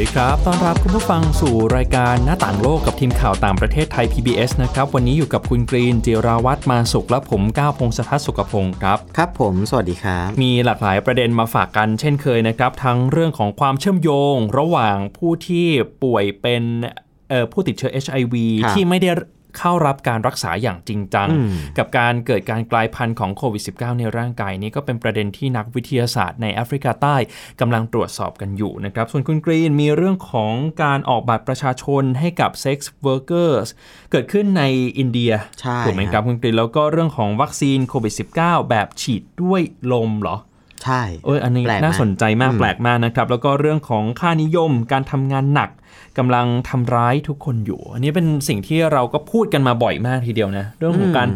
ดีครับ ต้อนรับคุณผู้ฟังสู่รายการหน้าต่างโลกกับทีมข่าวต่างประเทศไทย PBS นะครับ วันนี้อยู่กับคุณกรีนจิราวัตรมาสุขและผมก้าวพงศธรสุขพงศ์ครับ ครับผม สวัสดีครับ มีหลากหลายประเด็นมาฝากกันเช่นเคยนะครับ ทั้งเรื่องของความเชื่อมโยง ระหว่างผู้ที่ป่วยเป็นเอ่อผู้ติดเชื้อ HIV ครับที่ไม่ได้ เข้ารับการรักษาอย่างจริงจังอืมกับการเกิดการกลายพันธุ์ของโควิด -19 ในร่างกายนี้ก็เป็นประเด็นที่นักวิทยาศาสตร์ในแอฟริกาใต้กำลังตรวจสอบกันอยู่นะครับ ส่วนคุณกรีนมีเรื่องของการออกบัตรประชาชนให้กับ sex workers เกิดขึ้นในอินเดียใช่ถูกไหมครับคุณกรีนแล้วก็เรื่องของวัคซีนโควิด -19 แบบฉีดด้วยลมเหรอ ใช่เอยอันนี้แปลกมากน่าสนใจมากอืมแปลกมากนะครับ แล้วก็เรื่องของค่านิยมการทำงานหนักกำลังทำร้ายทุกคนอยู่ อันนี้เป็นสิ่งที่เราก็พูดกันมาบ่อยมากทีเดียวนะ เรื่องของการ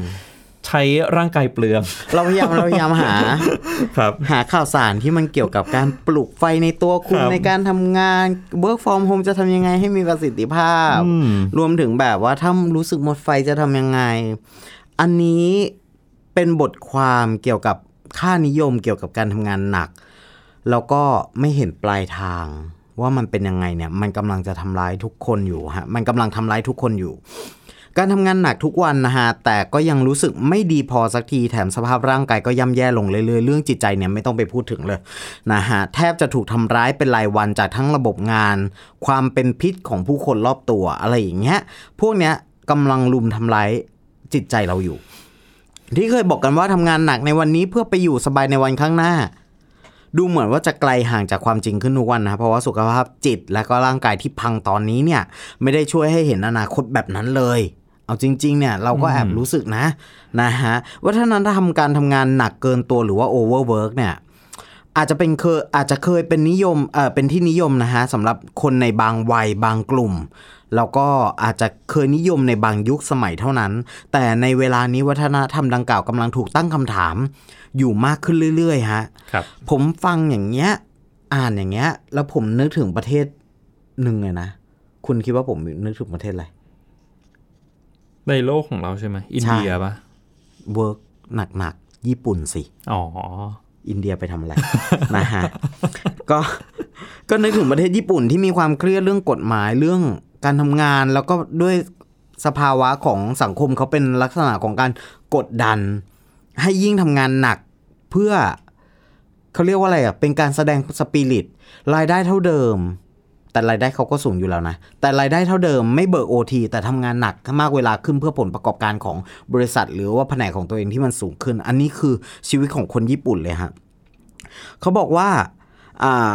ใช้ร่างกายเปลือง เราพยายามเราพยายามหาครับหาข่าวสารที่มันเกี่ยวกับการปลุกไฟในตัวคุณครับในการทำงาน work from home จะทำยังไงให้มีประสิทธิภาพอืมรวมถึงแบบว่าถ้ารู้สึกหมดไฟจะทำยังไง อันนี้เป็นบทความเกี่ยวกับ ค่านิยมเกี่ยวกับการทำงานหนัก แล้วก็ไม่เห็นปลายทาง ว่ามันเป็นยังไงเนี่ย มันกำลังจะทำร้ายทุกคนอยู่ฮะมันกำลังทำร้ายทุกคนอยู่ การทำงานหนักทุกวันนะฮะแต่ก็ยังรู้สึกไม่ดีพอสักทีแถมสภาพร่างกายก็ย่ำแย่ลงเรื่อยๆเรื่องจิตใจเนี่ยไม่ต้องไปพูดถึงเลยนะฮะแทบจะถูกทำร้ายเป็นรายวันจากทั้งระบบงาน ความเป็นพิษของผู้คนรอบตัวอะไรอย่างเงี้ยพวกเนี้ยกำลังลุมทำร้ายจิตใจเราอยู่ ที่เคยบอกกันว่าทำงานหนักในวันนี้เพื่อไปอยู่สบายในวันข้างหน้า ดูเหมือนว่าจะไกลห่างจากความจริงขึ้นทุกวันนะเพราะว่าสุขภาพจิตและก็ร่างกายที่พังตอนนี้เนี่ย ไม่ได้ช่วยให้เห็นอนาคตแบบนั้นเลยเอาจริง ๆ เนี่ยเราก็แอบรู้สึกนะนะฮะว่าถ้านั้นถ้าทำการทำงานหนักเกินตัวหรือว่า overwork เนี่ย อาจจะเป็นเคยอาจจะเคยเป็นนิยมเออเป็นที่นิยมนะฮะสำหรับคนในบางวัยบางกลุ่ม แล้วก็อาจจะเคยนิยมในบางยุคสมัยเท่านั้น แต่ในเวลานี้วัฒนธรรมดังกล่าวกำลังถูกตั้งคำถาม อยู่มากขึ้นเรื่อยๆฮะครับผมฟังอย่างเงี้ย อ่านอย่างเงี้ย แล้วผมนึกถึงประเทศหนึ่งเลยนะ คุณคิดว่าผมนึกถึงประเทศอะไร ในโลกของเราใช่ไหมอินเดียปะเวิร์กหนักๆญี่ปุ่นสิ อ๋อ อินเดียไปทำอะไรนะฮะก็ก็นึกถึงประเทศญี่ปุ่นที่มีความเครียดเรื่องกฎหมายเรื่องการทำงาน แล้วก็ด้วยสภาวะของสังคมเขาเป็นลักษณะของการกดดัน ให้ยิ่งทำงานหนักเพื่อเขาเรียกว่าอะไรอะเป็นการแสดงสปิริตรายได้เท่าเดิม แต่รายได้เขาก็สูงอยู่แล้วนะ แต่รายได้เท่าเดิมไม่เบิกโอทีแต่ทำงานหนักมากเวลาขึ้นเพื่อผลประกอบการของบริษัท หรือว่าแผนกของตัวเองที่มันสูงขึ้น อันนี้คือชีวิตของคนญี่ปุ่นเลยฮะเขาบอกว่าอ่า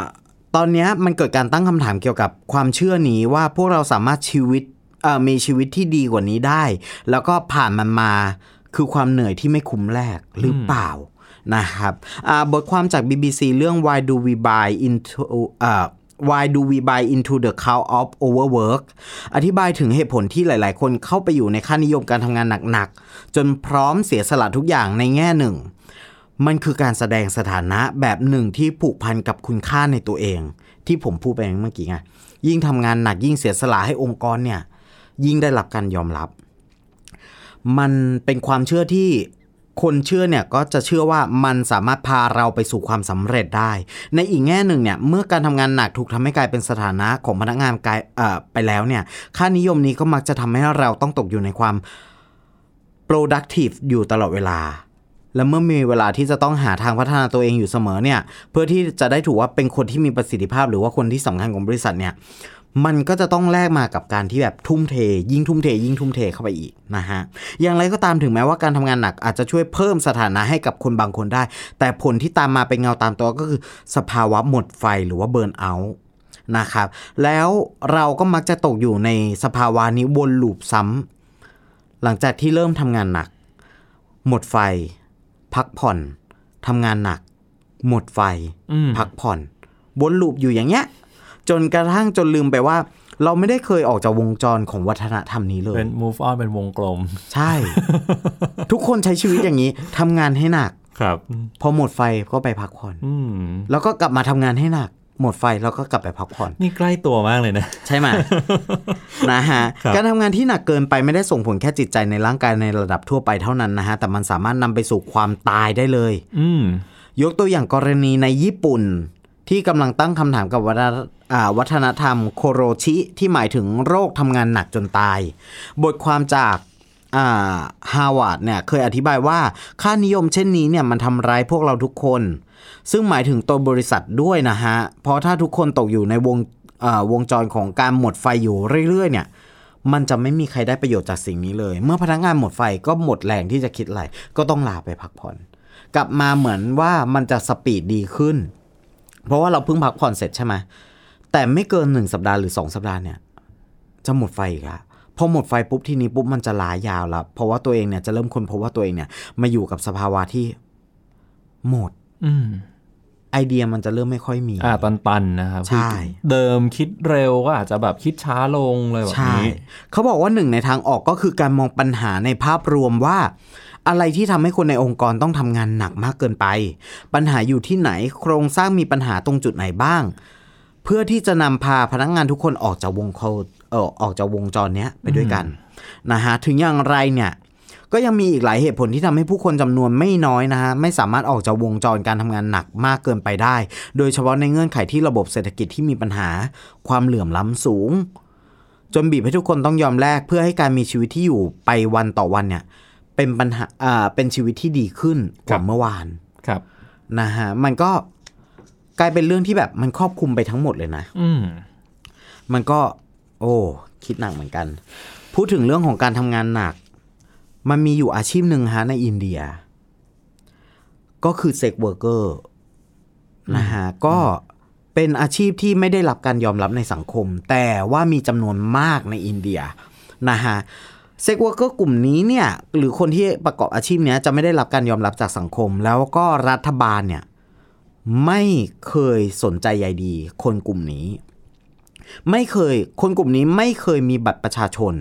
ตอนนี้มันเกิดการตั้งคำถามเกี่ยวกับความเชื่อนี้ว่าพวกเราสามารถชีวิตมีชีวิตที่ดีกว่านี้ได้ แล้วก็ผ่านมันมาคือความเหนื่อยที่ไม่คุ้มแลกหรือเปล่านะครับบทความจาก BBC เรื่อง Why do we buy into Why do we buy into the cult of overwork อธิบายถึงเหตุผลที่หลาย ๆ คนเข้าไปอยู่ในค่านิยมการทำงานหนัก ๆ จนพร้อมเสียสละทุกอย่างในแง่หนึ่ง มันคือการแสดงสถานะแบบหนึ่งที่ผูกพันกับคุณค่าในตัวเอง ที่ผมพูดไปเมื่อกี้ไงยิ่งทำงานหนักยิ่งเสียสละให้องค์กรเนี่ย ยิ่งได้รับการยอมรับ มันเป็นความเชื่อที่ คนเชื่อเนี่ยก็จะเชื่อว่ามันสามารถพาเราไปสู่ความสำเร็จได้ ในอีกแง่หนึ่งเนี่ยเมื่อการทำงานหนักถูกทำให้กลายเป็นสถานะของพนักงานกลายเอ่อไปแล้วเนี่ยค่านิยมนี้ก็มักจะทำให้เราต้องตกอยู่ในความ productive อยู่ตลอดเวลา และเมื่อมีเวลาที่จะต้องหาทางพัฒนาตัวเองอยู่เสมอเนี่ยเพื่อที่จะได้ถือว่าเป็นคนที่มีประสิทธิภาพ หรือว่าคนที่สำคัญของบริษัทเนี่ย มันก็จะต้องแลกมากับการที่แบบทุ่มเท ยิ่งทุ่มเท ยิ่งทุ่มเทเข้าไปอีกนะฮะอย่างไรก็ตามถึงแม้ว่าการทำงานหนักอาจจะช่วยเพิ่มสถานะให้กับคนบางคนได้ แต่ผลที่ตามมาเป็นเงาตามตัวก็คือ สภาวะหมดไฟหรือว่าเบิร์นเอาท์นะครับ แล้วเราก็มักจะตกอยู่ในสภาวะนี้วนลูปซ้ำหลังจากที่เริ่มทำงานหนัก หมดไฟ พักผ่อนทำงานหนัก หมดไฟอืมพักผ่อนวนลูปอยู่อย่างเงี้ย จนกระทั่งจนลืมไปว่า เราไม่ได้เคยออกจากวงจรของวัฒนธรรมนี้เลยเป็น move on เป็นวงกลม ใช่ ทุกคนใช้ชีวิตอย่างนี้ทำงานให้หนักครับ พอหมดไฟก็ไปพักผ่อนอืมแล้วก็กลับมาทำงานให้หนัก หมดไฟเราก็กลับไปพักผ่อน นี่ใกล้ตัวมากเลยนะ ใช่ไหมนะฮะครับการทำงานที่หนักเกินไปไม่ได้ส่งผลแค่จิตใจในร่างกายในระดับทั่วไปเท่านั้นนะฮะแต่มันสามารถนำไปสู่ความตายได้เลยอืมยกตัวอย่างกรณีในญี่ปุ่น ที่กำลังตั้งคำถามกับวัฒนอ่าวัฒนธรรมโคโรชิที่หมายถึงโรคทำงานหนักจนตาย บทความจากฮาวาดเนี่ยเคยอธิบายว่าค่านิยมเช่นนี้เนี่ยมันทำร้ายพวกเราทุกคน ซึ่งหมายถึงตัวบริษัทด้วยนะฮะ เพราะถ้าทุกคนตกอยู่ในวงวงจรของการหมดไฟอยู่เรื่อยๆเนี่ยมันจะไม่มีใครได้ประโยชน์จากสิ่งนี้เลย เมื่อพนักงานหมดไฟก็หมดแรงที่จะคิดอะไรก็ต้องลาไปพักผ่อน กลับมาเหมือนว่ามันจะสปีดดีขึ้น เพราะว่าเราเพิ่งพักผ่อนเสร็จใช่ไหมแต่ไม่เกินหนึ่งสัปดาห์หรือสองสัปดาห์เนี่ย จะหมดไฟอีกละพอหมดไฟปุ๊บทีนี้ปุ๊บมันจะลายาวแล้วเพราะว่าตัวเองเนี่ยจะเริ่มค้นพบว่าตัวเองเนี่ย มาอยู่กับสภาวะที่หมด อืมไอเดียมันจะเริ่มไม่ค่อยมี อ่าตันๆนะครับใช่ เดิมคิดเร็วก็อาจจะแบบคิดช้าลงเลยแบบใช่นี้เขาบอกว่าหนึ่งในทางออกก็คือการมองปัญหาในภาพรวมว่า อะไรที่ทำให้คนในองค์กรต้องทำงานหนักมากเกินไป ปัญหาอยู่ที่ไหนโครงสร้างมีปัญหาตรงจุดไหนบ้าง เพื่อที่จะนำพาพนักงานทุกคนออกจากวงโคเออออกจากวงจรเนี้ยไปด้วยกันนะฮะถึงอย่างไรเนี่ยก็ยังมีอีกหลายเหตุผลที่ทำให้ผู้คนจำนวนไม่น้อยนะฮะไม่สามารถออกจากวงจรการทำงานหนักมากเกินไปได้ โดยเฉพาะในเงื่อนไขที่ระบบเศรษฐกิจที่มีปัญหา ความเหลื่อมล้ำสูง จนบีบให้ทุกคนต้องยอมแลกเพื่อให้การมีชีวิตที่อยู่ไปวันต่อวันเนี่ย เป็นปัญหาอ่าเป็นชีวิตที่ดีขึ้นกครัว่าบเมื่อวานครับนะฮะมันก็กลายเป็นเรื่องที่แบบมันครอบคลุมไปทั้งหมดเลยนะ อืมมันก็ โอ้คิดหนักเหมือนกัน พูดถึงเรื่องของการทำงานหนัก มันมีอยู่อาชีพหนึ่งฮะในอินเดีย ก็คือ sex worker นะฮะก็เป็นอาชีพที่ไม่ได้รับการยอมรับในสังคม แต่ว่ามีจำนวนมากในอินเดียนะฮะ sex worker กลุ่มนี้เนี่ยหรือคนที่ประกอบอาชีพเนี้ยจะไม่ได้รับการยอมรับจากสังคม แล้วก็รัฐบาลเนี่ยไม่เคยสนใจใยดี คนกลุ่มนี้ ไม่เคยคนกลุ่มนี้ไม่เคยมีบัตรประชาชน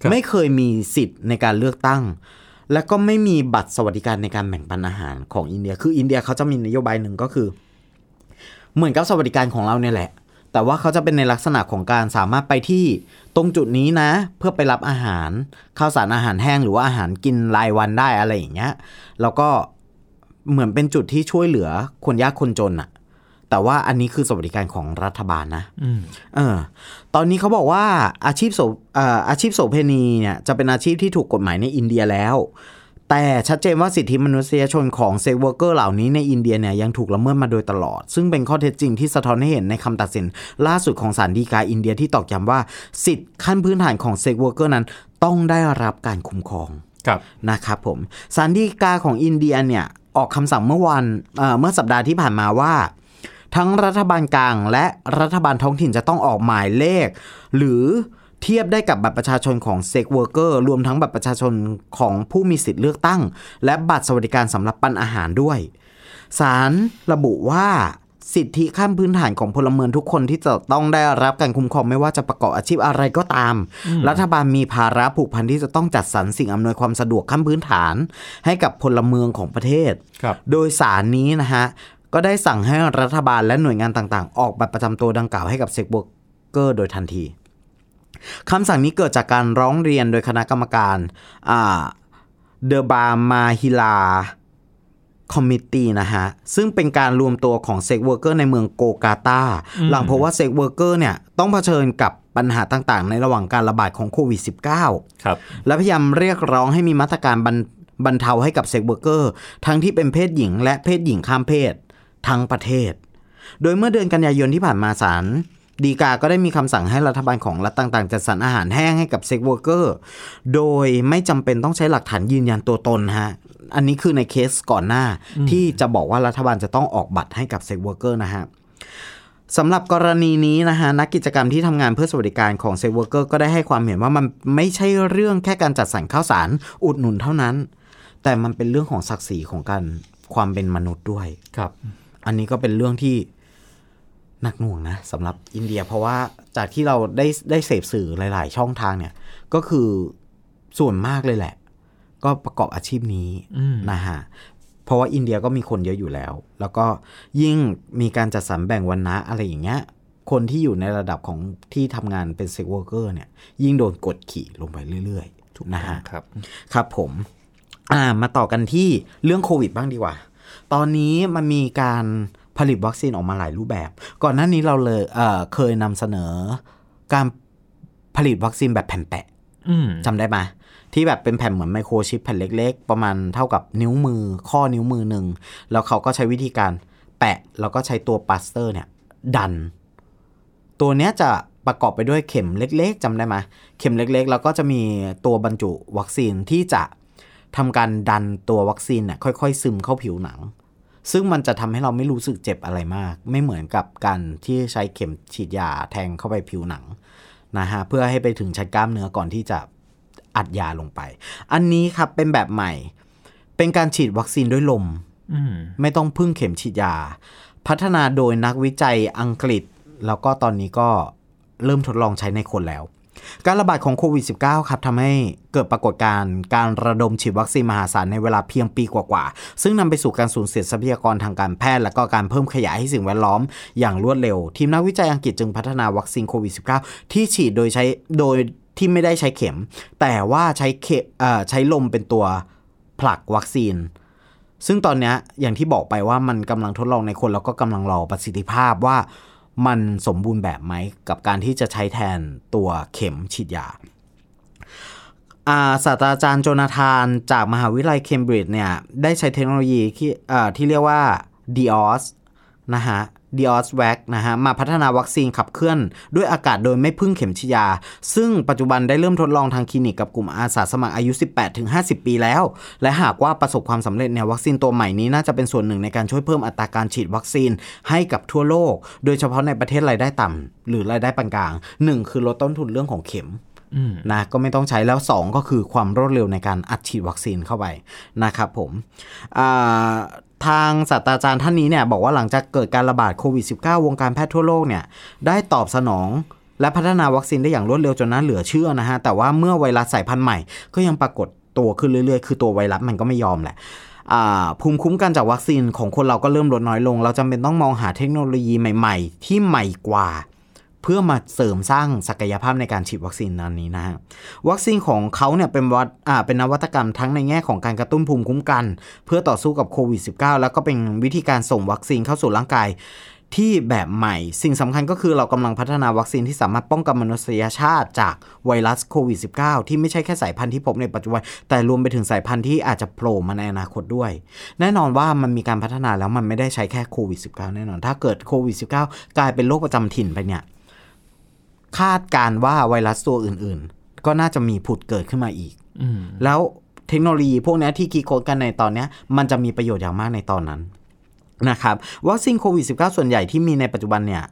ครับไม่เคยมีสิทธิ์ในการเลือกตั้ง และก็ไม่มีบัตรสวัสดิการในการแบ่งปันอาหารของอินเดีย คืออินเดียเขาจะมีนโยบายหนึ่งก็คือ เหมือนกับสวัสดิการของเราเนี่ยแหละ แต่ว่าเขาจะเป็นในลักษณะของการสามารถไปที่ตรงจุดนี้นะ เพื่อไปรับอาหารข้าวสารอาหารแห้งหรือว่าอาหารกินรายวันได้อะไรอย่างเงี้ยแล้วก็เหมือนเป็นจุดที่ช่วยเหลือคนยากคนจนอะแต่ว่าอันนี้คือสวัสดิการของรัฐบาลนะอืมเออ ตอนนี้เขาบอกว่าอาชีพโสเอ่ออาชีพโสเพณีเนี่ยจะเป็นอาชีพที่ถูกกฎหมายในอินเดียแล้ว แต่ชัดเจนว่าสิทธิมนุษยชนของ sex worker เหล่านี้ในอินเดียเนี่ยยังถูกละเมิดมาโดยตลอด ซึ่งเป็นข้อเท็จจริงที่สะท้อนให้เห็นในคำตัดสิน ล่าสุดของศาลฎีกาอินเดียที่ตอกย้ำว่า สิทธิขั้นพื้นฐานของ sex worker นั้นต้องได้รับการคุ้มครองครับนะครับผมศาลฎีกาของอินเดียเนี่ยออกคำสั่งเมื่อวันเอ่อเมื่อสัปดาห์ที่ผ่านมาว่า ทั้งรัฐบาลกลางและรัฐบาลท้องถิ่นจะต้องออกหมายเลข หรือ เทียบได้กับบัตรประชาชนของ sex worker รวมทั้งบัตรประชาชนของผู้มีสิทธิ์เลือกตั้ง และบัตรสวัสดิการสำหรับปันอาหารด้วยศาลระบุว่าสิทธิขั้นพื้นฐานของพลเมืองทุกคนที่จะต้องได้รับการคุ้มครองไม่ว่าจะประกอบอาชีพอะไรก็ตาม รัฐบาลมีภาระผูกพันที่จะต้องจัดสรรสิ่งอำนวยความสะดวกขั้นพื้นฐาน ให้กับพลเมืองของประเทศครับโดยศาลนี้นะฮะก็ได้สั่งให้รัฐบาลและหน่วยงานต่างๆ ออกบัตรประจำตัวดังกล่าวให้กับ sex worker โดยทันที คำสั่งนี้เกิดจากการร้องเรียนโดยคณะกรรมการ Durbar Mahila Committee นะฮะ ซึ่งเป็นการรวมตัวของ sex worker ในเมืองโกลกาตาหลังพบว่า sex worker เนี่ยต้องเผชิญกับปัญหาต่างๆ ในระหว่างการระบาดของโควิด -19 ครับ และพยายามเรียกร้องให้มีมาตรการบรรบรรเทาให้กับ sex worker ทั้งที่เป็นเพศหญิงและเพศหญิงข้ามเพศทั้งประเทศ โดยเมื่อเดือนกันยายนที่ผ่านมาศาล ฎีกาก็ได้มีคำสั่งให้รัฐบาลของรัฐต่างๆ จัดสรรอาหารแห้งให้กับ sex worker โดยไม่จำเป็นต้องใช้หลักฐานยืนยันตัวตนฮะ อันนี้คือในเคสก่อนหน้าที่จะบอกว่ารัฐบาลจะต้องออกบัตรให้กับ sex worker นะฮะสำหรับกรณีนี้นะฮะนักกิจกรรมที่ทำงานเพื่อสวัสดิการของ sex worker ก็ได้ให้ความเห็นว่ามันไม่ใช่เรื่องแค่การจัดสรรข้าวสารอุดหนุนเท่านั้น แต่มันเป็นเรื่องของศักดิ์ศรีของการความเป็นมนุษย์ด้วยครับ อันนี้ก็เป็นเรื่องที่ หนักหน่วงนะสำหรับอินเดีย เพราะว่าจากที่เราได้ได้เสพสื่อหลาย ๆ ช่องทางเนี่ย ก็คือส่วนมากเลยแหละ ก็ประกอบอาชีพนี้อืมนะฮะเพราะว่าอินเดียก็มีคนเยอะอยู่แล้ว แล้วก็ยิ่งมีการจัดสรรแบ่งวรรณะอะไรอย่างเงี้ย คนที่อยู่ในระดับของที่ทำงานเป็น sex worker เนี่ย ยิ่งโดนกดขี่ลงไปเรื่อยๆนะฮะครับ ครับผม อ่ามาต่อกันที่เรื่องโควิดบ้างดีกว่า ตอนนี้มันมีการ ผลิตวัคซีนออกมาหลายรูปแบบ ก่อนหน้านี้เราเลยเอ่อเคยนำเสนอการผลิตวัคซีนแบบแผ่นแปะอืมจำได้ไหมที่แบบเป็นแผ่นเหมือนไมโครชิปแผ่นเล็ก ๆ ประมาณเท่ากับนิ้วมือ ข้อนิ้วมือหนึ่ง แล้วเขาก็ใช้วิธีการแปะ แล้วก็ใช้ตัวพลาสเตอร์เนี่ย ดัน ตัวเนี้ยจะประกอบไปด้วยเข็มเล็ก ๆจำได้ไหมเข็มเล็ก ๆ แล้วก็จะมีตัวบรรจุวัคซีนที่จะทำการดันตัววัคซีนเนี่ยค่อย ๆ ซึมเข้าผิวหนัง ซึ่งมันจะทำให้เราไม่รู้สึกเจ็บอะไรมาก ไม่เหมือนกับการที่ใช้เข็มฉีดยาแทงเข้าไปผิวหนังนะฮะเพื่อให้ไปถึงชั้นกล้ามเนื้อก่อนที่จะอัดยาลงไป อันนี้ครับเป็นแบบใหม่ เป็นการฉีดวัคซีนด้วยลมอืมไม่ต้องพึ่งเข็มฉีดยา พัฒนาโดยนักวิจัยอังกฤษ แล้วก็ตอนนี้ก็เริ่มทดลองใช้ในคนแล้ว การระบาดของโควิด -19 ครับทำให้เกิดปรากฏการณ์การระดมฉีดวัคซีนมหาศาลในเวลาเพียงปีกว่าๆ ซึ่งนำไปสู่การสูญเสียทรัพยากรทางการแพทย์ และก็การเพิ่มขยายให้สิ่งแวดล้อมอย่างรวดเร็ว ทีมนักวิจัยอังกฤษจึงพัฒนาวัคซีนโควิด -19 ที่ฉีดโดยใช้โดยที่ไม่ได้ใช้เข็ม แต่ว่าใช้เขเอ่อใช้ลมเป็นตัวผลักวัคซีนซึ่งตอนนี้อย่างที่บอกไปว่ามันกำลังทดลองในคนแล้วก็กำลังรอประสิทธิภาพว่า มันสมบูรณ์แบบไหมกับการที่จะใช้แทนตัวเข็มฉีดยาอ่าศาสตราจารย์โจนาธานจากมหาวิทยาลัยเคมบริดจ์เนี่ยได้ใช้เทคโนโลยีที่อ่าที่เรียกว่า DOS นะฮะ DOS VAC นะฮะมาพัฒนาวัคซีนขับเคลื่อนด้วยอากาศโดยไม่พึ่งเข็มฉีดยา ซึ่งปัจจุบันได้เริ่มทดลองทางคลินิกกับกลุ่มอาสาสมัครอายุ 18-50 ปีแล้ว และหากว่าประสบความสำเร็จเนี่ยวัคซีนตัวใหม่นี้น่าจะเป็นส่วนหนึ่งในการช่วยเพิ่มอัตราการฉีดวัคซีนให้กับทั่วโลก โดยเฉพาะในประเทศรายได้ต่ำหรือรายได้ปานกลางหนึ่งคือลดต้นทุนเรื่องของเข็มอืมนะก็ไม่ต้องใช้แล้ว 2 ก็คือความรวดเร็วในการอัดฉีดวัคซีนเข้าไปนะครับผมอ่า ทางศาสตราจารย์ท่านนี้เนี่ยบอกว่าหลังจากเกิดการระบาดโควิด -19 วงการแพทย์ทั่วโลกเนี่ยได้ตอบสนองและพัฒนาวัคซีนได้อย่างรวดเร็วจนน่าเหลือเชื่อนะฮะ แต่ว่าเมื่อไวรัสสายพันธุ์ใหม่ก็ยังปรากฏตัวขึ้นเรื่อยๆ คือตัวไวรัสมันก็ไม่ยอมแหละภูมิคุ้มกันจากวัคซีนของคนเราก็เริ่มลดน้อยลง เราจำเป็นต้องมองหาเทคโนโลยีใหม่ ๆ ที่ใหม่กว่า เพื่อมาเสริมสร้างศักยภาพในการฉีดวัคซีนนั้นนี้นะฮะวัคซีนของเขาเนี่ยเป็นวัดอ่าเป็นนวัตกรรมทั้งในแง่ของการกระตุ้นภูมิคุ้มกัน เพื่อต่อสู้กับโควิด -19 แล้วก็เป็นวิธีการส่งวัคซีนเข้าสู่ร่างกายที่แบบใหม่ สิ่งสำคัญก็คือเรากำลังพัฒนาวัคซีนที่สามารถป้องกันมนุษยชาติจากไวรัสโควิด -19 ที่ไม่ใช่แค่สายพันธุ์ที่พบในปัจจุบัน แต่รวมไปถึงสายพันธุ์ที่อาจจะโผล่มาในอนาคตด้วย แน่นอนว่ามันมีการพัฒนาแล้วมันไม่ได้ใช้แค่โควิด -19 แน่นอน ถ้าเกิดโควิด -19 กลายเป็นโรคประจำถิ่นไปเนี่ย คาดการณ์ว่าไวรัสตัวอื่น ๆ ก็น่าจะมีผุดเกิดขึ้นมาอีกอืมแล้วเทคโนโลยีพวกเนี้ยที่คิดค้นกันในตอนเนี้ยมันจะมีประโยชน์อย่างมากในตอนนั้นนะครับวัคซีนโควิด -19 ส่วนใหญ่ที่มีในปัจจุบันเนี่ย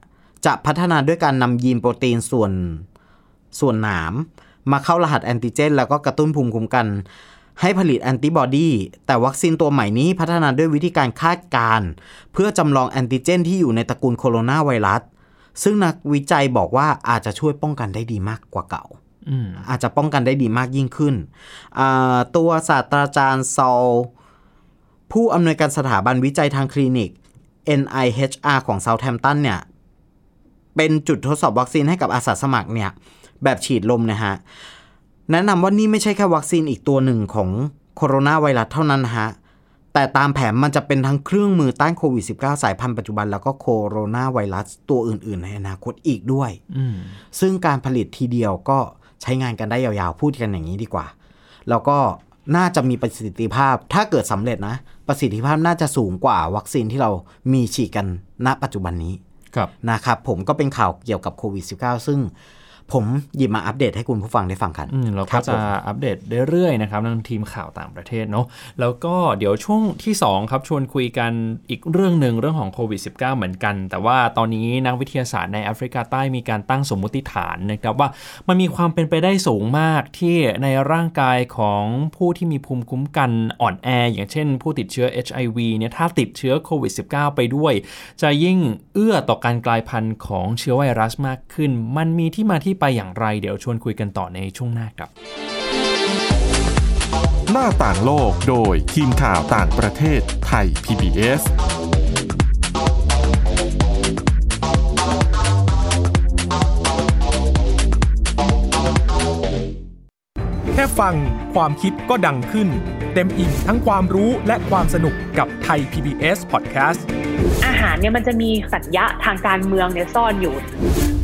จะพัฒนาด้วยการนำยีนโปรตีนส่วนส่วนหนาม มาเข้ารหัสแอนติเจน แล้วก็กระตุ้นภูมิคุ้มกัน ให้ผลิตแอนติบอดีแต่วัคซีนตัวใหม่นี้พัฒนาด้วยวิธีการคาดการณ์เพื่อจำลองแอนติเจนที่อยู่ในตระกูลโคโรนาไวรัส ซึ่งนักวิจัยบอกว่าอาจจะช่วยป้องกันได้ดีมากกว่าเก่าอืมอาจจะป้องกันได้ดีมากยิ่งขึ้นอ่าตัวศาสตราจารย์ซอลผู้อำนวยการสถาบันวิจัยทางคลินิก NIHR ของเซาท์แ a ม p ตันเนี่ย เป็นจุดทดสอบวัคซีนให้กับอาสาสมัครเนี่ย แบบฉีดลมนะฮะ แนะนำว่านี่ไม่ใช่แค่วัคซีนอีกตัวหนึ่งของโคโรนาไวรัสเท่านั้นนะฮะ แต่ตามแผนมันจะเป็นทั้งเครื่องมือต้านโควิด -19 สายพันธุ์ปัจจุบันแล้วก็โคโรนาไวรัสตัวอื่น ๆ ในอนาคตอีกด้วยอืมซึ่งการผลิตทีเดียวก็ใช้งานกันได้ยาวๆ พูดกันอย่างนี้ดีกว่า แล้วก็น่าจะมีประสิทธิภาพถ้าเกิดสำเร็จนะ ประสิทธิภาพน่าจะสูงกว่าวัคซีนที่เรามีฉีดกันณปัจจุบันนี้ครับนะครับผมก็เป็นข่าวเกี่ยวกับโควิด -19 ซึ่ง ผมหยิบมาอัปเดตให้คุณผู้ฟังได้ฟังกันอืมเราครัก็บจะผมอัปเดตเรื่อยๆนะครับทางทีมข่าวต่างประเทศเนาะแล้วก็เดี๋ยวช่วงที่2ครับชวนคุยกันอีกเรื่องหนึ่งเรื่องของโควิด -19 เหมือนกัน แต่ว่าตอนนี้นักวิทยาศาสตร์ในแอฟริกาใต้มีการตั้งสมมุติฐานนะครับว่ามันมีความเป็นไปได้สูงมากที่ในร่างกายของผู้ที่มีภูมิคุ้มกันอ่อนแอ อย่างเช่น ผู้ติดเชื้อ HIV เนี่ยถ้าติดเชื้อโควิด -19 ไปด้วย จะยิ่งเอื้อต่อการกลายพันธุ์ของเชื้อไวรัสมากขึ้น มันมีที่มาที่ไปอย่างไรเดี๋ยวชวนคุยกันต่อในช่วงหน้าครับ หน้าต่างโลกโดยทีมข่าวต่างประเทศไทย PBS แค่ฟังความคิดก็ดังขึ้น เต็มอิ่งทั้งความรู้และความสนุกกับไทย PBS Podcast อาหารเนี่ยมันจะมีสัญญะทางการเมืองเนี่ยซ่อนอยู่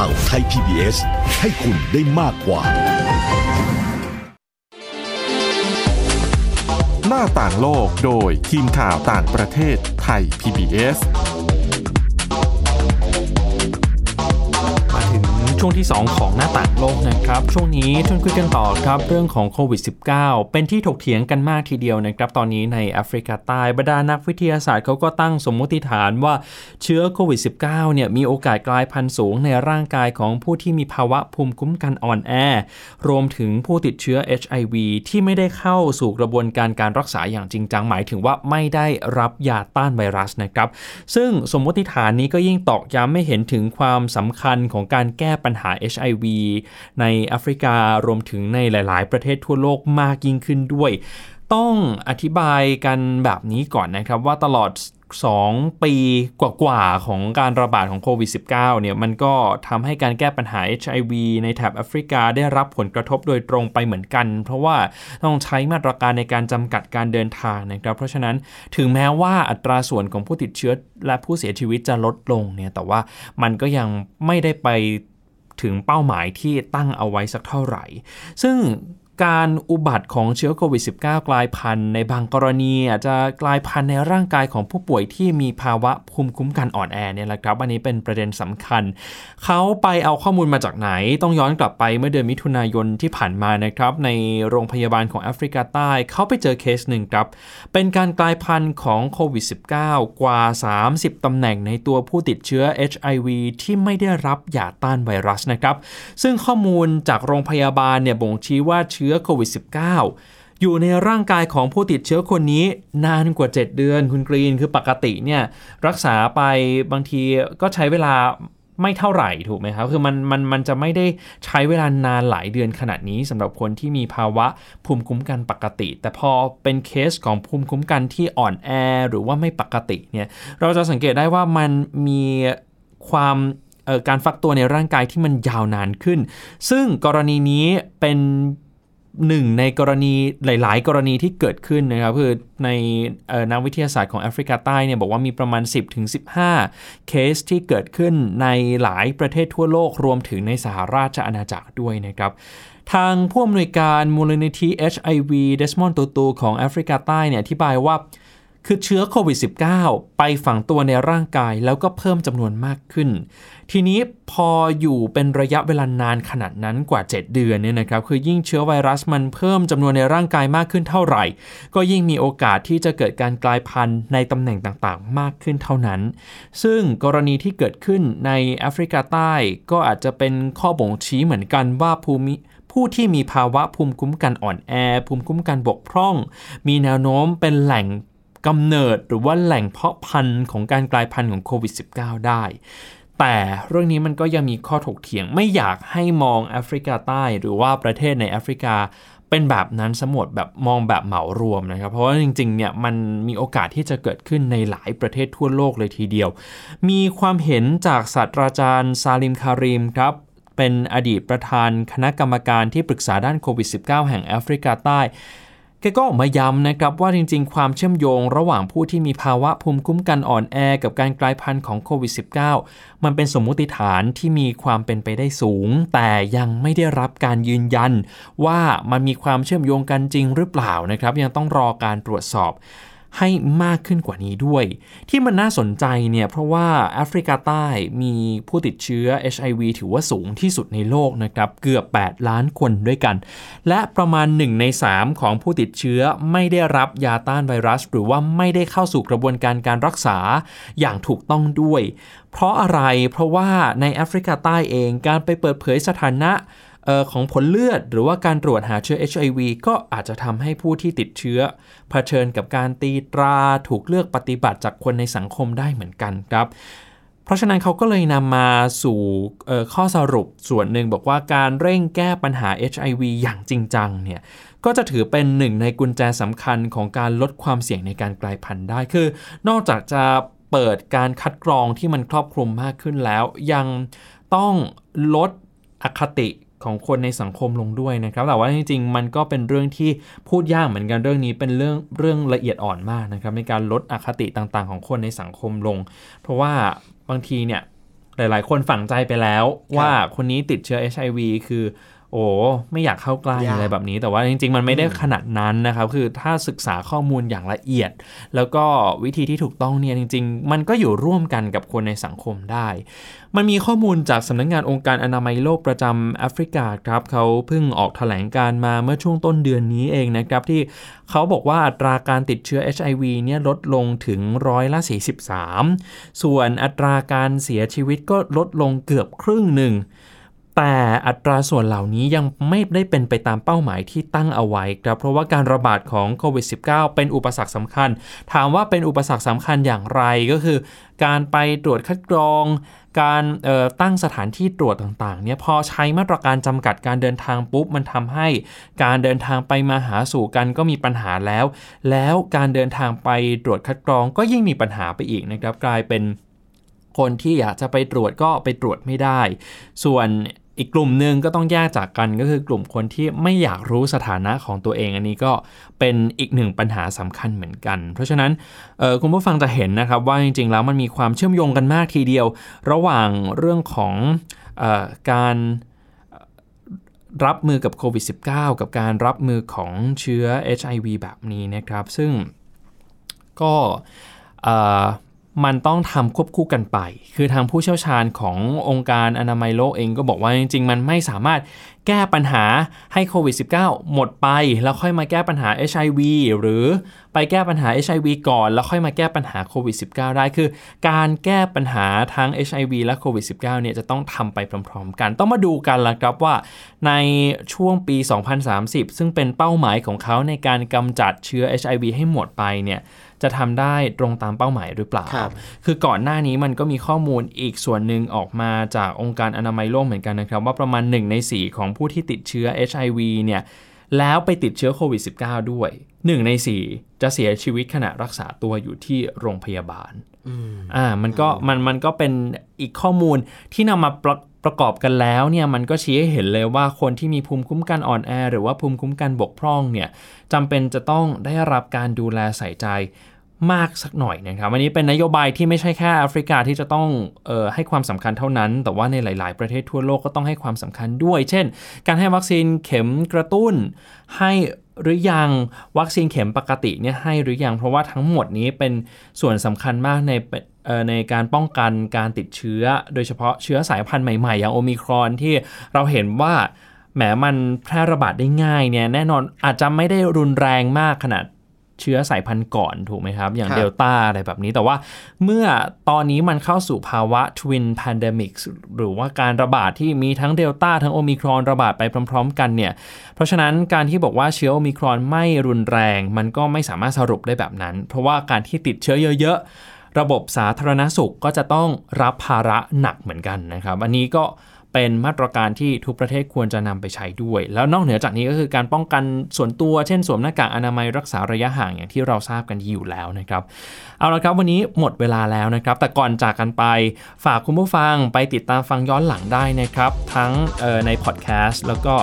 ข่าวไทย PBS ให้คุณได้มากกว่า หน้าต่างโลกโดยทีมข่าวต่างประเทศไทย PBS ช่วงที่ 2 ของหน้าต่างโลกนะครับ ช่วงนี้ชวนคุยกันต่อครับ เรื่องของโควิด -19 เป็นที่ถกเถียงกันมากทีเดียวนะครับ ตอนนี้ในแอฟริกาใต้บรรดานักวิทยาศาสตร์เขาก็ตั้งสมมติฐานว่าเชื้อโควิด -19 เนี่ยมีโอกาสกลายพันธุ์สูงในร่างกายของผู้ที่มีภาวะภูมิคุ้มกันอ่อนแอ รวมถึงผู้ติดเชื้อ HIV ที่ไม่ได้เข้าสู่กระบวนการการรักษาอย่างจริงจังหมายถึงว่าไม่ได้รับยาต้านไวรัสนะครับ ซึ่งสมมติฐานนี้ก็ยิ่งตอกย้ำไม่เห็นถึงความสำคัญของการแก้ปัญญหา HIV ในแอฟริการวมถึงในหลาย ๆ ประเทศทั่วโลกมากยิ่งขึ้นด้วย ต้องอธิบายกันแบบนี้ก่อนนะครับว่าตลอด 2 ปีกว่า ๆ ของการระบาดของโควิด -19 เนี่ยมันก็ทำให้การแก้ปัญหา HIV ในแถบแอฟริกาได้รับผลกระทบโดยตรงไปเหมือนกัน เพราะว่าต้องใช้มาตรการในการจำกัดการเดินทางนะครับ เพราะฉะนั้นถึงแม้ว่าอัตราส่วนของผู้ติดเชื้อและผู้เสียชีวิตจะลดลงเนี่ยแต่ว่ามันก็ยังไม่ได้ไป ถึงเป้าหมายที่ตั้งเอาไว้สักเท่าไหร่ ซึ่ง การอุบัติของเชื้อโควิด -19 กลายพันธุ์ในบางกรณีอาจจะกลายพันธุ์ในร่างกายของผู้ป่วยที่มีภาวะภูมิคุ้มกันอ่อนแอเนี่ยแหละครับอันนี้เป็นประเด็นสำคัญ เขาไปเอาข้อมูลมาจากไหน ต้องย้อนกลับไปเมื่อเดือนมิถุนายนที่ผ่านมานะครับ ในโรงพยาบาลของแอฟริกาใต้ เขาไปเจอเคสหนึ่งครับ เป็นการกลายพันธุ์ของโควิด -19 กว่า 30ตำแหน่งในตัวผู้ติดเชื้อ HIV ที่ไม่ได้รับยาต้านไวรัสนะครับซึ่งข้อมูลจากโรงพยาบาลเนี่ยบ่งชี้ว่าเชื้อื้อโควิด -19 อยู่ในร่างกายของผู้ติดเชื้อคนนี้นานกว่า 7 เดือนคุณกรีนคือปกติเนี่ยรักษาไปบางทีก็ใช้เวลาไม่เท่าไหร่ถูกไหมครับคือมันมันมันจะไม่ได้ใช้เวลานานหลายเดือนขนาดนี้สำหรับคนที่มีภาวะภูมิคุ้มกันปกติ แต่พอเป็นเคสของภูมิคุ้มกันที่อ่อนแอหรือว่าไม่ปกติเนี่ยเราจะสังเกตได้ว่ามันมีความการฟักตัวในร่างกายที่มันยาวนานขึ้น ซึ่งกรณีนี้เป็น หนึ่งในกรณีหลาย ๆ กรณีที่เกิดขึ้นนะครับคือในนักวิทยาศาสตร์ของแอฟริกาใต้เนี่ยบอกว่ามีประมาณ 10-15 เคสที่เกิดขึ้นในหลายประเทศทั่วโลกรวมถึงในสหราชอาณาจักรด้วยนะครับทางผู้อำนวยการมูลนิธิ HIV เดสมอนตูตูของแอฟริกาใต้เนี่ยอธิบายว่า คือเชื้อโควิด -19 ไปฝังตัวในร่างกายแล้วก็เพิ่มจำนวนมากขึ้น ทีนี้พออยู่เป็นระยะเวลานานขนาดนั้นกว่า 7 เดือนเนี่ยนะครับ คือยิ่งเชื้อไวรัสมันเพิ่มจำนวนในร่างกายมากขึ้นเท่าไหร่ ก็ยิ่งมีโอกาสที่จะเกิดการกลายพันธุ์ในตำแหน่งต่างๆ มากขึ้นเท่านั้น ซึ่งกรณีที่เกิดขึ้นในแอฟริกาใต้ก็อาจจะเป็นข้อบ่งชี้เหมือนกันว่าภูมิผู้ที่มีภาวะภูมิคุ้มกันอ่อนแอ ภูมิคุ้มกันบกพร่อง มีแนวโน้มเป็นแหล่ง กำเนิดหรือว่าแหล่งเพาะพันธุ์ของการกลายพันธุ์ของโควิด -19 ได้ แต่เรื่องนี้มันก็ยังมีข้อถกเถียงไม่อยากให้มองแอฟริกาใต้หรือว่าประเทศในแอฟริกาเป็นแบบนั้นสมหมดแบบมองแบบเหมารวมนะครับ เพราะว่าจริงๆเนี่ยมันมีโอกาสที่จะเกิดขึ้นในหลายประเทศทั่วโลกเลยทีเดียว มีความเห็นจากศาสตราจารย์ซาลิมคาริมครับเป็นอดีตประธานคณะกรรมการที่ปรึกษาด้านโควิด -19 แห่งแอฟริกาใต้ แกก็ออกมาย้ำนะครับว่าจริง ๆ ความเชื่อมโยงระหว่างผู้ที่มีภาวะภูมิคุ้มกันอ่อนแอกับการกลายพันธุ์ของโควิด -19 มันเป็นสมมุติฐานที่มีความเป็นไปได้สูง แต่ยังไม่ได้รับการยืนยัน ว่ามันมีความเชื่อมโยงกันจริงหรือเปล่านะครับ ยังต้องรอการตรวจสอบ ให้มากขึ้นกว่านี้ด้วย ที่มันน่าสนใจเนี่ยเพราะว่าแอฟริกาใต้มีผู้ติดเชื้อ HIV ถือว่าสูงที่สุดในโลกนะครับ เกือบ 8 ล้านคนด้วยกัน และประมาณ 1 ใน 3 ของผู้ติดเชื้อไม่ได้รับยาต้านไวรัส หรือว่าไม่ได้เข้าสู่กระบวนการการรักษาอย่างถูกต้องด้วย เพราะอะไรเพราะว่าในแอฟริกาใต้เองการไปเปิดเผยสถานะ ของผลเลือด หรือว่าการตรวจหาเชื้อ HIV ก็อาจจะทำให้ผู้ที่ติดเชื้อ เผชิญกับการตีตราถูกเลือกปฏิบัติจากคนในสังคมได้เหมือนกันครับเพราะฉะนั้นเขาก็เลยนำมาสู่ข้อสรุปส่วนหนึ่งบอกว่าการเร่งแก้ปัญหา HIV อย่างจริงจังเนี่ยก็จะถือเป็นหนึ่งในกุญแจสำคัญของการลดความเสี่ยงในการกลายพันธุ์ได้คือ นอกจากจะเปิดการคัดกรองที่มันครอบคลุมมากขึ้นแล้ว ยังต้องลดอคติ ของคนในสังคมลงด้วยนะครับแต่ว่าจริงๆ มันก็เป็นเรื่องที่พูดยากเหมือนกันเรื่องนี้เป็นเรื่องเรื่องละเอียดอ่อนมากนะครับในการลดอคติต่างๆ ของคนในสังคมลง เพราะว่าบางทีเนี่ยหลาย ๆ คนฝังใจไปแล้วว่าคนนี้ติดเชื้อ HIV คือ โอ้ไม่อยากเข้าใกล้ยากอะไรแบบนี้ แต่ว่าจริง ๆ มันไม่ได้ขนาดนั้นนะครับ คือถ้าศึกษาข้อมูลอย่างละเอียด แล้วก็วิธีที่ถูกต้องเนี่ยจริง ๆ มันก็อยู่ร่วมกันกับคนในสังคมได้ มันมีข้อมูลจากสำนักงงานองค์การอนามัยโลกประจำแอฟริกาครับเขาเพิ่งออกแถลงการมาเมื่อช่วงต้นเดือนนี้เองนะครับ ที่เขาบอกว่าอัตราการติดเชื้อ HIV เนี่ยลดลงถึงร้อยละ 43 ส่วนอัตราการเสียชีวิตก็ลดลงเกือบครึ่งหนึ่ง แต่อัตราส่วนเหล่านี้ยังไม่ได้เป็นไปตามเป้าหมายที่ตั้งเอาไว้ครับเพราะว่าการระบาดของโควิด -19 เป็นอุปสรรคสำคัญ ถามว่าเป็นอุปสรรคสำคัญอย่างไรก็คือ การไปตรวจคัดกรอง การตั้งสถานที่ตรวจต่างๆเนี่ยพอใช้มาตรการจำกัดการเดินทางปุ๊บมันทำให้ การเดินทางไปมาหาสู่กันก็มีปัญหาแล้ว แล้วการเดินทางไปตรวจคัดกรองก็ยิ่งมีปัญหาไปอีกนะครับกลายเป็นคนที่อยากจะไปตรวจก็ไปตรวจไม่ได้ ส่วน อีกกลุ่มหนึ่งก็ต้องแยกจากกันก็คือกลุ่มคนที่ไม่อยากรู้สถานะของตัวเอง อันนี้ก็เป็นอีกหนึ่งปัญหาสำคัญเหมือนกัน เพราะฉะนั้นคุณผู้ฟังจะเห็นนะครับว่าจริงๆ แล้วมันมีความเชื่อมโยงกันมากทีเดียว ระหว่างเรื่องของออการรับมือกับโควิด -19 กับการรับมือของเชื้อ HIV แบบนี้นะครับ ซึ่งก็ มันต้องทำควบคู่กันไป คือทางผู้เชี่ยวชาญขององค์การอนามัยโลกเองก็บอกว่าจริงๆ มันไม่สามารถแก้ปัญหาให้โควิด -19 หมดไป แล้วค่อยมาแก้ปัญหา HIV หรือไปแก้ปัญหา HIV ก่อน แล้วค่อยมาแก้ปัญหาโควิด -19 ได้คือ การแก้ปัญหาทั้ง HIV และโควิด -19 เนี่ยจะต้องทำไปพร้อมๆ กัน ต้องมาดูกันละครับว่า ในช่วงปี 2030 ซึ่งเป็นเป้าหมายของเขาในการกำจัดเชื้อ HIV ให้หมดไปเนี่ย จะทำได้ตรงตามเป้าหมายหรือเปล่าครับคือก่อนหน้านี้มันก็มีข้อมูลอีกส่วนหนึ่งออกมาจากองค์การอนามัยโลกเหมือนกันนะครับ ว่าประมาณ 1 ใน 4 ของผู้ที่ติดเชื้อ HIV เนี่ยแล้วไปติดเชื้อโควิด -19 ด้วย 1 ใน 4 จะเสียชีวิตขณะรักษาตัวอยู่ที่โรงพยาบาลอ่ามันก็มันมันก็เป็นอีกข้อมูลที่นำมาประประกอบกันแล้วเนี่ยมันก็ชี้ให้เห็นเลยว่าคนที่มีภูมิคุ้มกันอ่อนแอ หรือว่าภูมิคุ้มกันบกพร่องเนี่ยจำเป็นจะต้องได้รับการดูแลใส่ใจ มากสักหน่อยนะครับอันนี้เป็นนโยบายที่ไม่ใช่แค่แอฟริกาที่จะต้องออให้ความสำคัญเท่านั้น แต่ว่าในหลาย ๆ ประเทศทั่วโลกก็ต้องให้ความสำคัญด้วย เช่น การให้วัคซีนเข็มกระตุ้นให้หรือยังวัคซีนเข็มปกติเนี่ยให้หรือยังเพราะว่าทั้งหมดนี้เป็นส่วนสำคัญมากในในการป้องกันการติดเชื้อ โดยเฉพาะเชื้อสายพันธุ์ใหม่ ๆ อย่างโอมิครอนที่เราเห็นว่าแหมมันแพร่ระบาดได้ง่ายเนี่ยแน่นอนอาจจะไม่ได้รุนแรงมากขนาด เชื้อสายพันธุ์ก่อนถูกไหมครับ อย่างครับเดลต้าอะไรแบบนี้แต่ว่าเมื่อตอนนี้มันเข้าสู่ภาวะ Twin Pandemic หรือว่าการระบาดที่มีทั้งเดลต้าทั้งโอมิครอนระบาดไปพร้อม ๆ กันเนี่ย เพราะฉะนั้นการที่บอกว่าเชื้อโอมิครอนไม่รุนแรง มันก็ไม่สามารถสรุปได้แบบนั้น เพราะว่าการที่ติดเชื้อเยอะๆ ระบบสาธารณสุขก็จะต้องรับภาระหนักเหมือนกันนะครับ อันนี้ก็ เป็นมาตรการที่ทุกประเทศควรจะนำไปใช้ด้วย แล้วนอกเหนือจากนี้ก็คือการป้องกันส่วนตัวเช่นสวมหน้ากากอนามัยรักษาระยะห่างอย่างที่เราทราบกันอยู่แล้วนะครับ เอาละครับวันนี้หมดเวลาแล้วนะครับ แต่ก่อนจากกันไปฝากคุณผู้ฟังไปติดตามฟังย้อนหลังได้นะครับ ทั้งในพอดแคสต์แล้วก็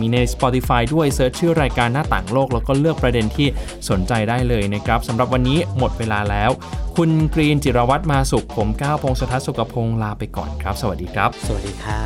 มีใน Spotify ด้วยเซิร์ชชื่อรายการหน้าต่างโลก แล้วก็เลือกประเด็นที่สนใจได้เลยนะครับสำหรับวันนี้หมดเวลาแล้ว คุณกรีนจิรวัตรมาสุขผมก้าวพงศธรสุขพงศ์ลาไปก่อนครับ สวัสดีครับ สวัสดีครั